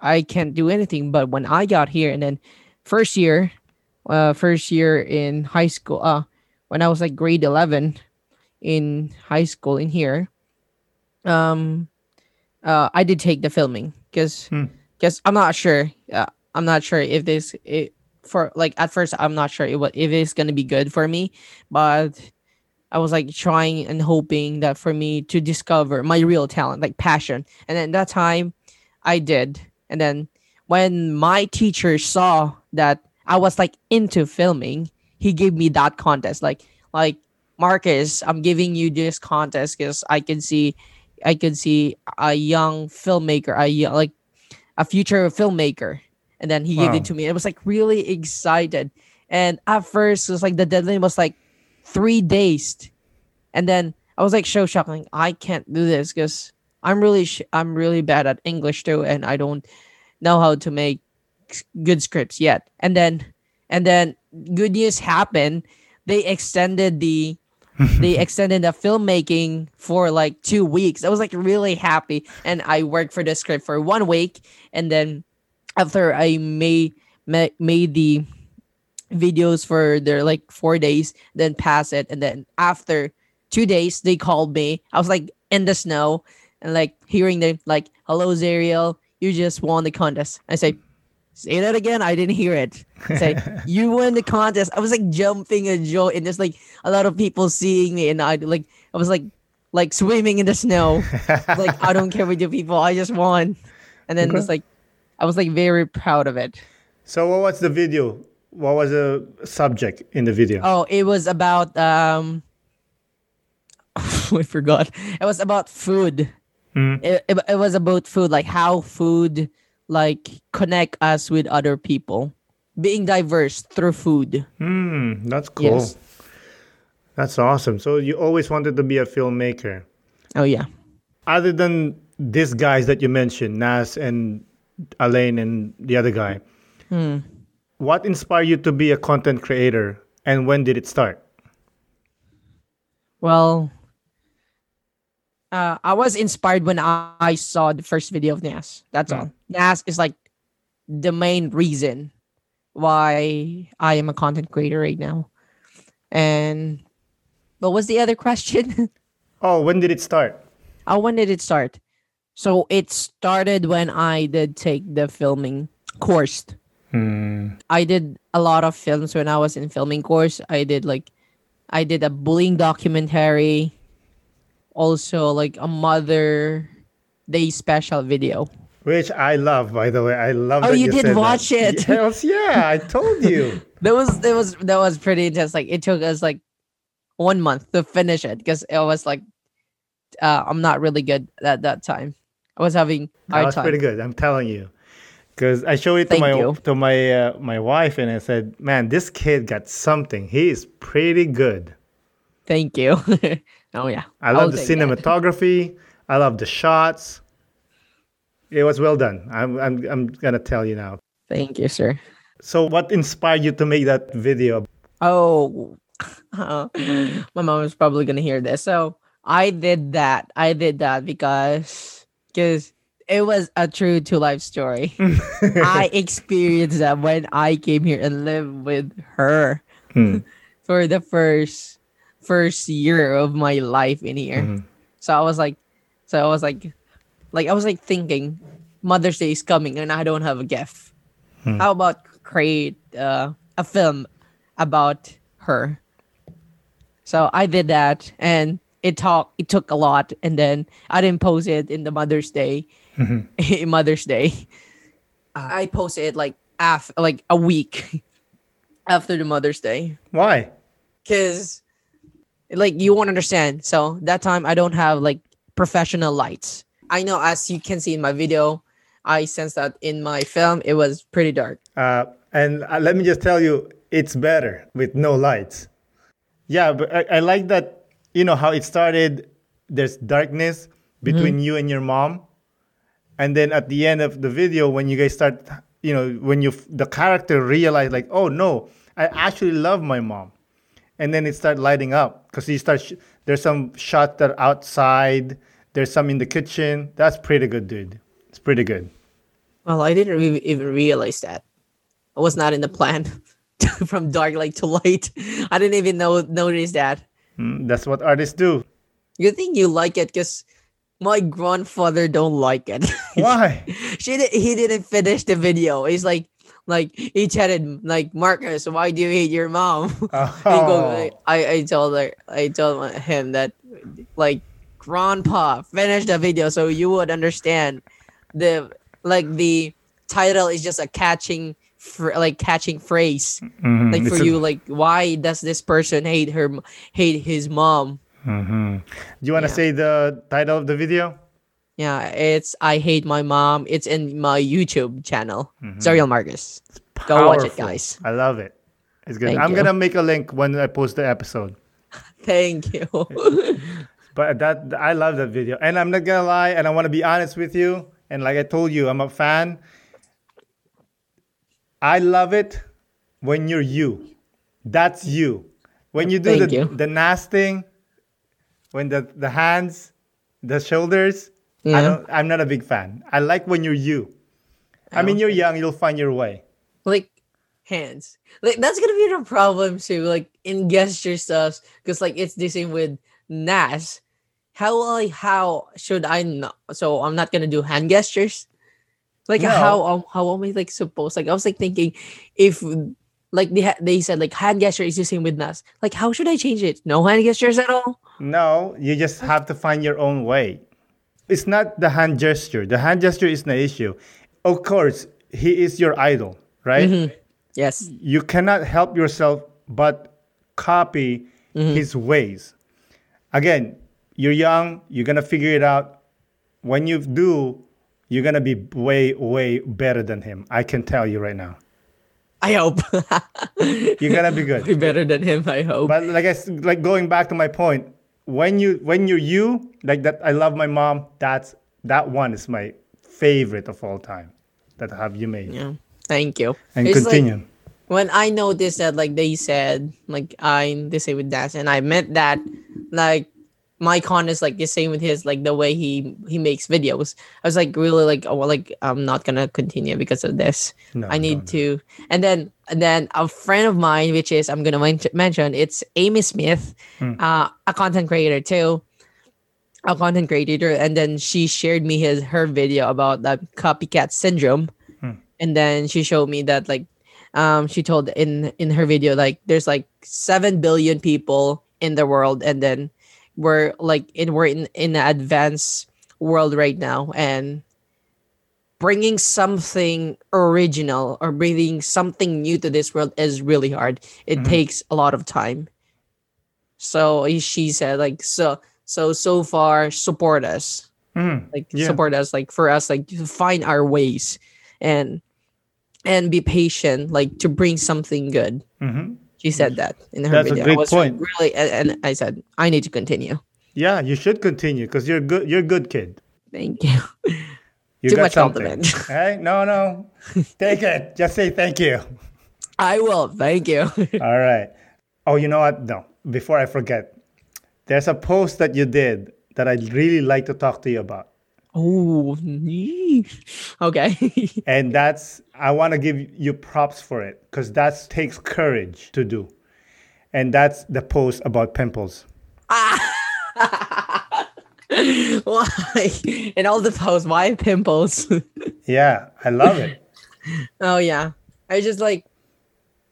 I can't do anything. But when I got here and then first year, uh first year in high school, uh when I was like grade eleven in high school in here, um, uh, I did take the filming because Hmm. because I'm not sure. Uh, I'm not sure if this it, for like at first I'm not sure it, if it's gonna be good for me, but I was like trying and hoping that for me to discover my real talent, like passion, and then that time I did, and then when my teacher saw that I was like into filming, he gave me that contest, like like Marcus, I'm giving you this contest because I can see, I can see a young filmmaker, a like a future filmmaker, and then he gave it to me. I was like really excited, and at first it was like the deadline was like three days, and then I was like so shocked, like I can't do this because I'm really sh- I'm really bad at English too, and I don't know how to make good scripts yet. And then and then good news happened. They extended the <laughs> they extended the filmmaking for like two weeks. I was like really happy, and I worked for the script for one week, and then after I made ma- made the videos for their like four days, then pass it, and then after two days they called me. I was like in the snow and like hearing them like, "Hello, Zariel, you just won the contest." I say, "Say that again." I didn't hear it. Say, <laughs> "You won the contest." I was like jumping and joy, and there's like a lot of people seeing me, and I like I was like like swimming in the snow. <laughs> like I don't care with you people. I just won, and then Okay. it's like I was like very proud of it. So what was the video? What was the subject in the video? Oh, it was about um <laughs> I forgot. It was about food. Mhm. It, it, it was about food, like how food like connect us with other people. Being diverse through food. Hmm, that's cool. Yes. That's awesome. So you always wanted to be a filmmaker. Oh yeah. Other than these guys that you mentioned, Nas and Alyne and the other guy, Hmm. what inspired you to be a content creator and when did it start? Well, uh, I was inspired when I, I saw the first video of Nas. That's Mm. all. Nas is like the main reason why I am a content creator right now. And what was the other <laughs> question? Oh, when did it start? oh, when did it start? So it started when I did take the filming course. Hmm. I did a lot of films when I was in filming course. I did like I did a bullying documentary, also like a mother day special video. Which I love, by the way. I love. It. Oh, that you did said that. watch it. <laughs> Yes, yeah, I told you. <laughs> That was that was that was pretty intense. Like it took us like one month to finish it because it was like uh, I'm not really good at that time. I was having That was time. pretty good. I'm telling you, because I showed it to Thank my you. to my uh, my wife, and I said, "Man, this kid got something. He is pretty good." Thank you. <laughs> oh yeah. I I'll love the take that. cinematography. I love the shots. It was well done. I'm I'm I'm gonna tell you now. Thank you, sir. So, what inspired you to make that video? Oh, <laughs> my mom is probably gonna hear this. So I did that. I did that because because it was a true to life story. <laughs> I experienced that when I came here and lived with her Hmm. <laughs> for the first first year of my life in here. Mhm. So I was like, so I was like, like I was like thinking, Mother's Day is coming and I don't have a gift. Hmm. How about create uh, a film about her? So I did that, and it talk it took a lot, and then I didn't post it in the Mother's Day. <laughs> Mhm. Mother's Day, I posted it like af like a week <laughs> after the Mother's Day Why? because like you won't understand so that time i don't have like professional lights i know as you can see in my video i sense that in my film it was pretty dark Uh, and uh, let me just tell you, it's better with no lights. Yeah, but I, I like that. You know how it started. There's darkness between you and your mom, and then at the end of the video, when you guys start, you know, when you the character realize like, oh no, I actually love my mom, and then it start lighting up because you start. Sh- there's some shots that are outside. There's some in the kitchen. That's pretty good, dude. It's pretty good. well i didn't re- even realize that I was not in the plan <laughs> from dark light to light <laughs> i didn't even know notice that Mm, that's what artists do. you think you like it because my grandfather don't like it <laughs> Why? she did, he didn't finish the video he's like like he chatted like marcus why do you hate your mom Oh. I, I told her I told him that like grandpa finish the video so you would understand the like the title is just a catching fr- like catching phrase Mhm. like It's for a- you like why does this person hate her hate his mom Mhm. Do you want to Yeah. say the title of the video? yeah it's I hate my mom it's in my YouTube channel Mm-hmm. Zariel Marcus Go watch it, guys. I love it. It's good. Thank I'm you. gonna make a link when I post the episode. <laughs> thank you <laughs> But that I love that video, and I'm not gonna lie, and I want to be honest with you. And like I told you, I'm a fan. I love it when you're you. That's you. When you do Thank the you. the nasting, when the the hands, the shoulders. I Yeah. don't. I'm not a big fan. I like when you're you. I mean, you're young. You'll find your way. like hands. Like that's gonna be the problem too, like in gesture stuff, because like it's the same with Nas. How I how should I know? So I'm not gonna do hand gestures. Like No. how um, how am I like supposed? Like I was like thinking, if like they ha- they said like hand gesture is the same with Nas. Like how should I change it? No hand gestures at all. No, you just have to find your own way. It's not the hand gesture. The hand gesture is the issue. Of course, he is your idol, right? Mm-hmm. Yes. You cannot help yourself but copy Mm-hmm. his ways. Again, you're young, you're going to figure it out. When you do, you're going to be way, way better than him. I can tell you right now. I hope. <laughs> You're going to be good. Be better than him. I hope. But like I like going back to my point, when you when you're you like that, I love my mom. That's that one is my favorite of all time that have you made. yeah. Thank you. And It's like- continue. when I noticed that like they said like I they say with that and I meant that like my con is like the same with his like the way he he makes videos. I was like really like oh well, like I'm not gonna continue because of this. No, I need no, to and then and then a friend of mine which is I'm gonna men- mention it's Amy Smith, Hmm. uh, a content creator too. A content creator, and then she shared me his her video about the copycat syndrome, Hmm. and then she showed me that like um she told in in her video like there's like 7 billion people in the world and then we're like in we're in in an advanced world right now and bringing something original or bringing something new to this world is really hard it Mhm. takes a lot of time so she said like so so so far support us Mhm. like Yeah. support us like for us like to find our ways and and be patient like to bring something good Mhm. She said that in her That's a video great I was point. really and, and i said i need to continue Yeah, you should continue because you're good. You're a good kid. thank you <laughs> You Too got much something. compliment. <laughs> hey, no, no, take it. Just say thank you. i will thank you <laughs> All right. Oh, you know what? No, before I forget, there's a post that you did that I'd really like to talk to you about. Oh, okay. <laughs> and that's I want to give you props for it because that takes courage to do, and that's the post about pimples. <laughs> why? In all the posts, why pimples? <laughs> yeah, I love it. oh yeah, I just like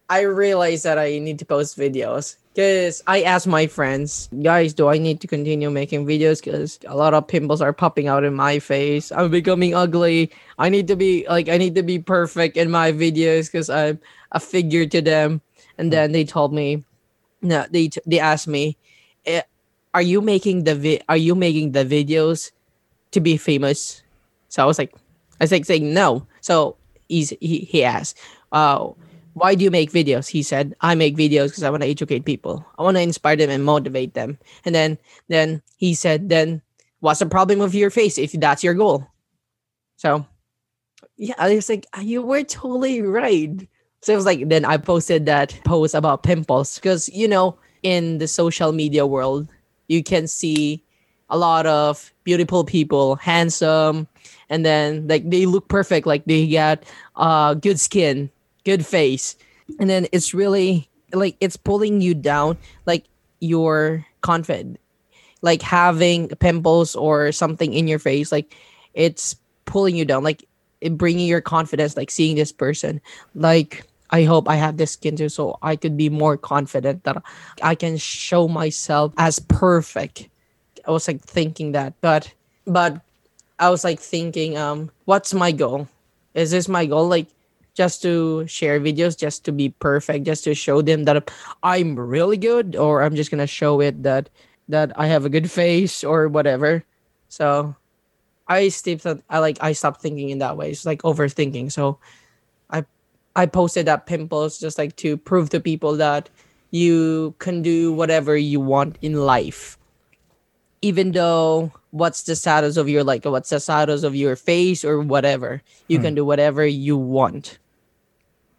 I realized that I need to post videos because I asked my friends, guys, do I need to continue making videos? Because a lot of pimples are popping out in my face. I'm becoming ugly. I need to be like, I need to be perfect in my videos because I'm a figure to them. And then they told me, no, they they asked me, eh, are you making the vi- are you making the videos to be famous? So I was like, I was like saying no. So he's he, he asked, oh why do you make videos? He said, I make videos because I want to educate people. I want to inspire them and motivate them. And then then he said, then what's the problem with your face if that's your goal? So yeah, I was like, you were totally right. So it was like then I posted that post about pimples because you know in the social media world you can see a lot of beautiful people, handsome, and then like they look perfect, like they got uh good skin, good face. And then it's really like it's pulling you down like you're confident like having pimples or something in your face like it's pulling you down like bringing your confidence like seeing this person. Like i hope i have this skin too so i could be more confident that i can show myself as perfect. I was like thinking that but but i was like thinking um what's my goal? Is this my goal? Like just to share videos just to be perfect just to show them that i'm really good or i'm just gonna show it that that i have a good face or whatever. So i stopped i like i stopped thinking in that way. It's like overthinking. So i i posted that pimples just like to prove to people that you can do whatever you want in life. Even though what's the status of your like what's the status of your face or whatever you hmm. can do whatever you want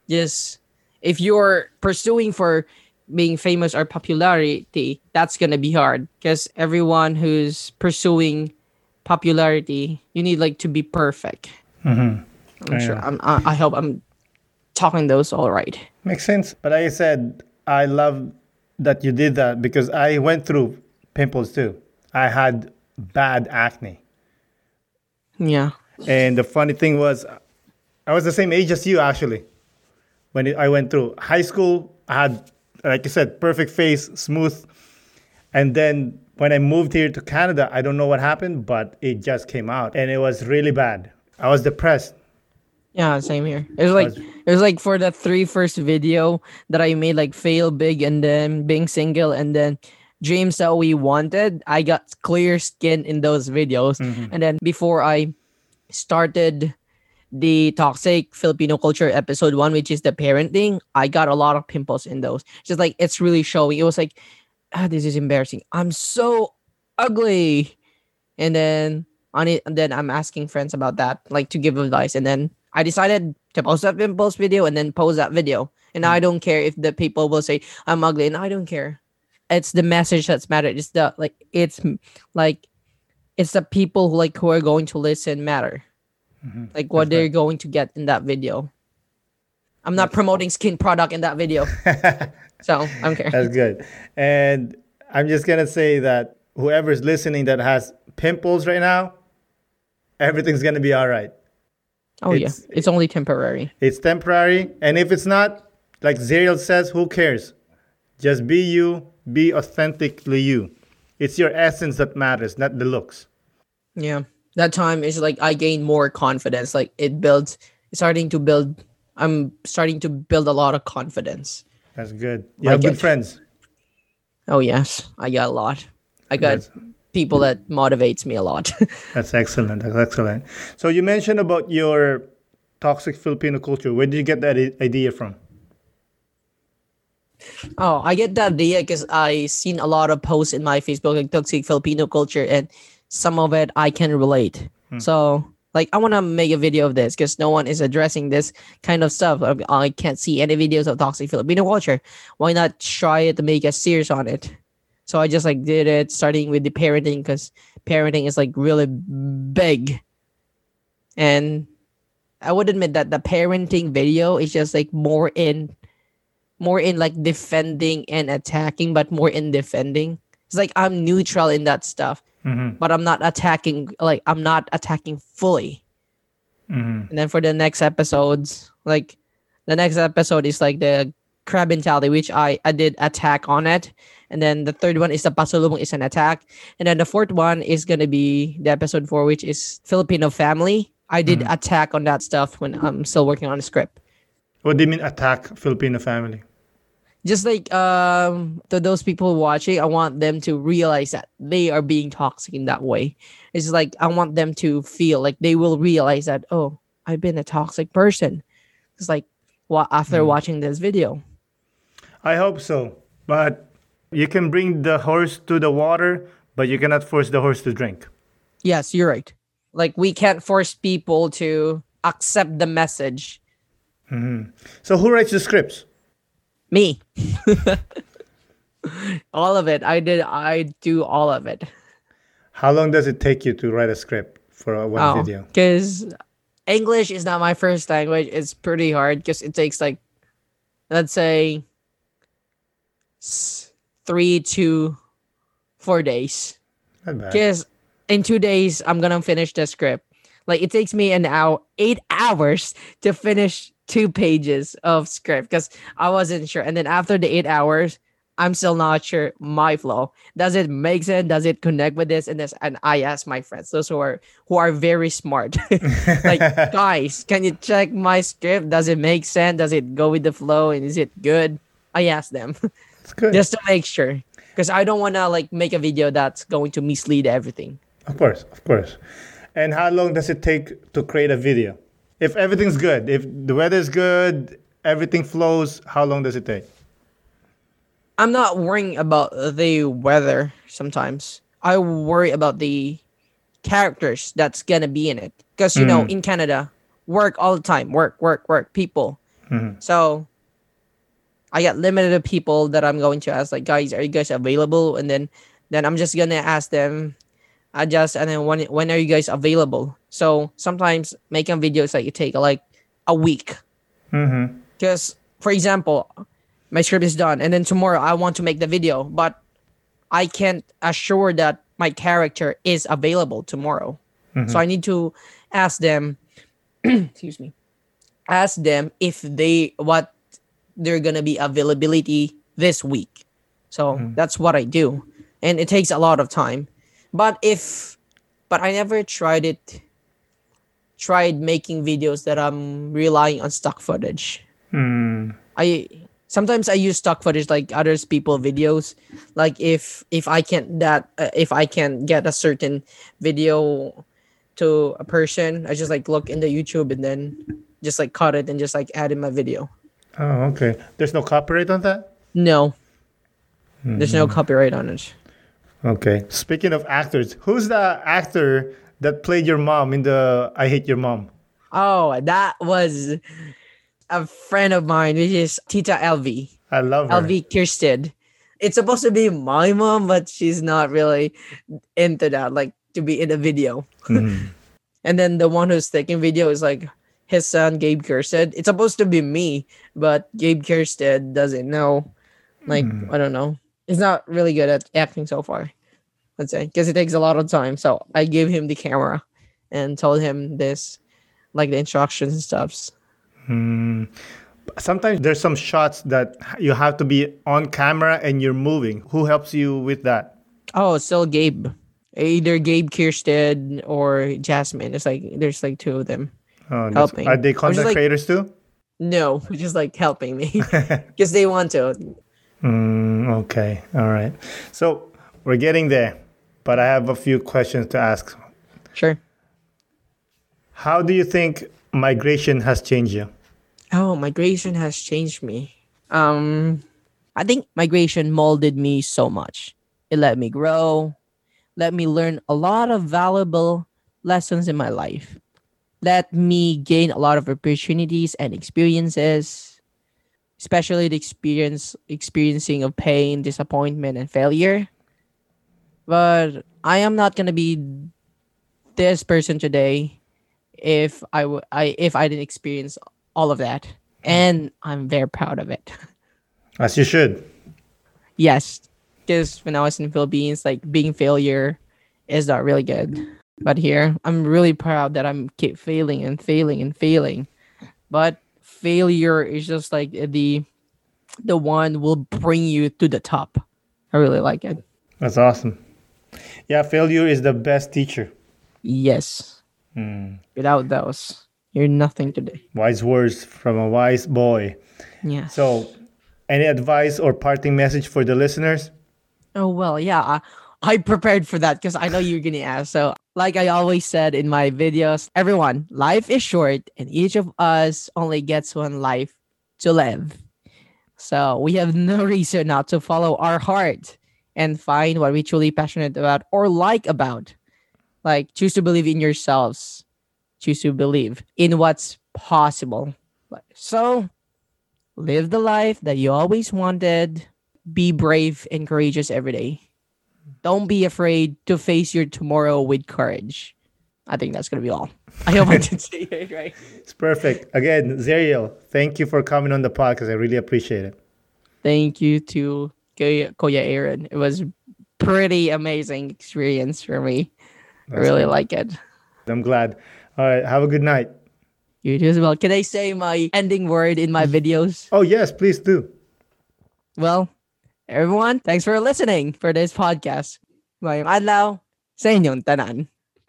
just if you're pursuing for being famous or popularity, that's gonna be hard because everyone who's pursuing popularity, you need like to be perfect. Mm-hmm. I'm sure. I'm, I, I hope I'm talking those all right. Makes sense. But I said I love that you did that because I went through pimples too. I had bad acne. Yeah. And the funny thing was, I was the same age as you actually when I went through high school. I had, like I said, perfect face, smooth. And then when I moved here to Canada, I don't know what happened, but it just came out and it was really bad. I was depressed. Yeah, same here. It was like it was like for the three first video that I made, like fail big and then being single and then dreams that we wanted. I got clear skin in those videos, mm-hmm. and then before I started the toxic Filipino culture episode one, which is the parenting, I got a lot of pimples in those. Just like it's really showing. It was like, ah, this is embarrassing. I'm so ugly. And then on it, and then I'm asking friends about that, like to give advice. And then I decided to post that pimples video and then post that video. And mm. I don't care if the people will say I'm ugly, and I don't care. It's the message that's matter. It's the like it's like it's the people who like who are going to listen matter. Mm-hmm. Like what That's they're right. going to get in that video. I'm not promoting skin product in that video. <laughs> so I don't care. That's good. And I'm just gonna say that whoever's listening that has pimples right now, everything's gonna be all right. Oh it's, yeah, it's only temporary. It's temporary, and if it's not, like Zariel says, who cares? Just be you, be authentically you. It's your essence that matters, not the looks. Yeah that time is like I gained more confidence. Like it builds, starting to build. I'm starting to build a lot of confidence. That's good. You have good friends. Oh yes, I got a lot. I got That's, people that motivates me a lot. <laughs> That's excellent. That's excellent. So you mentioned about your toxic Filipino culture. Where did you get that idea from? Oh, I get that idea because I seen a lot of posts in my Facebook like toxic Filipino culture, and some of it I can relate. Hmm. So like I want to make a video of this because no one is addressing this kind of stuff. I can't see any videos of toxic Filipino culture. Why not try it to make a series on it? So I just like did it, starting with the parenting because parenting is like really big. And I would admit that the parenting video is just like more in more in like defending and attacking, but more in defending. It's like I'm neutral in that stuff, Mm-hmm. but I'm not attacking like I'm not attacking fully. Mm-hmm. And then for the next episodes, like the next episode is like the crab mentality, which I, I did attack on it. And then the third one is the pasalubong is an attack. And then the fourth one is gonna be the episode four, which is Filipino family. I did Mhm. attack on that stuff when I'm still working on the script. What do you mean attack Filipino family? Just like um to those people watching, I want them to realize that they are being toxic in that way. It's like I want them to feel like they will realize that, oh, I've been a toxic person. It's like wa- after Mhm. watching this video. I hope so. But you can bring the horse to the water, but you cannot force the horse to drink. Yes, you're right. Like we can't force people to accept the message. Mhm. So who writes the scripts? Me. <laughs> all of it. I did I do all of it. How long does it take you to write a script for a one oh, video? Because English is not my first language. It's pretty hard because it takes like let's say three to four days. Because in two days I'm gonna finish the script. Like it takes me an hour, eight hours to finish two pages of script because I wasn't sure. And then after the eight hours, I'm still not sure my flow. Does it make sense? Does it connect with this and this? And I ask my friends, those who are who are very smart, <laughs> like <laughs> guys, can you check my script? Does it make sense? Does it go with the flow? And is it good? I ask them it's good. just to make sure because I don't want to like make a video that's going to mislead everything. Of course, of course. And how long does it take to create a video? If everything's good, if the weather's good, everything flows, how long does it take? I'm not worrying about the weather sometimes. I worry about the characters that's gonna be in it. Because you know, Mm. in Canada, work all the time, work, work, work, people. Mhm. So I got limited people that I'm going to ask, like, guys, are you guys available? And then then I'm just gonna ask them, I just and then when when are you guys available? So sometimes making videos like you take like a week. Mm-hmm. Because, for example, my script is done, and then tomorrow I want to make the video, but I can't assure that my character is available tomorrow. So I need to ask them, <clears throat> excuse me, ask them if they what they're gonna be availability this week. So that's what I do, and it takes a lot of time. But if, but I never tried it. Tried making videos that I'm relying on stock footage. Mm. I sometimes I use stock footage like others people videos. Like if if I can't that uh, if I can't get a certain video to a person, I just like look in the YouTube and then just like cut it and just like add in my video. Oh, okay. There's no copyright on that? No, there's no copyright on it. Okay. Speaking of actors, who's the actor that played your mom in the I Hate Your Mom? Oh, that was a friend of mine, which is Tita LV. I love her. LV Kirsted. It's supposed to be my mom, but she's not really into that, like to be in a video. Mhm. <laughs> And then the one who's taking video is like his son, Gabe Kirsted. It's supposed to be me, but Gabe Kirsted doesn't know. Like, Hmm. I don't know. He's not really good at acting so far, let's say, because it takes a lot of time. So I gave him the camera and told him this, like the instructions and stuffs. Mm. Sometimes there's some shots that you have to be on camera and you're moving. Who helps you with that? Oh, still Gabe. Either Gabe Kirsted or Jasmine. It's like there's like two of them. Oh, Helping. Are they content like- creators too? No, <laughs> just like helping me <laughs> <laughs> because they want to. Mm, okay. All right. So we're getting there, but I have a few questions to ask. Sure. How do you think migration has changed you? Oh, migration has changed me. Um, I think migration molded me so much. It let me grow, let me learn a lot of valuable lessons in my life, let me gain a lot of opportunities and experiences, especially the experience experiencing of pain, disappointment, and failure. but I am not gonna be this person today if I w- I if I didn't experience all of that, and I'm very proud of it. <laughs> As you should. yes, because when I was in Philippines, like being failure is not really good. But here, I'm really proud that I'm keep failing and failing and failing. But failure is just like the the one will bring you to the top. I really like it. That's awesome. Yeah, failure is the best teacher. Yes. Hmm. Without those, you're nothing today. Wise words from a wise boy. Yeah. So, any advice or parting message for the listeners? Oh well, yeah. I, I prepared for that because I know you're gonna ask. So, like I always said in my videos, everyone, life is short, and each of us only gets one life to live. So we have <laughs> no reason not to follow our heart and find what we truly passionate about or like about. Like choose to believe in yourselves. Choose to believe in what's possible. So live the life that you always wanted be brave and courageous every day. Don't be afraid to face your tomorrow with courage. I think that's gonna be all. I hope I did say it right. <laughs> It's perfect. Again, Zariel, thank you for coming on the podcast. I really appreciate it. Thank you to Koya Koya Aaron. It was pretty amazing experience for me. I really like it. I'm glad. All right, have a good night. You too as well. Can I say my ending word in my videos? Oh, yes, please do. Well, everyone, thanks for listening for this podcast. Ngayong adlaw sa inyong tanan.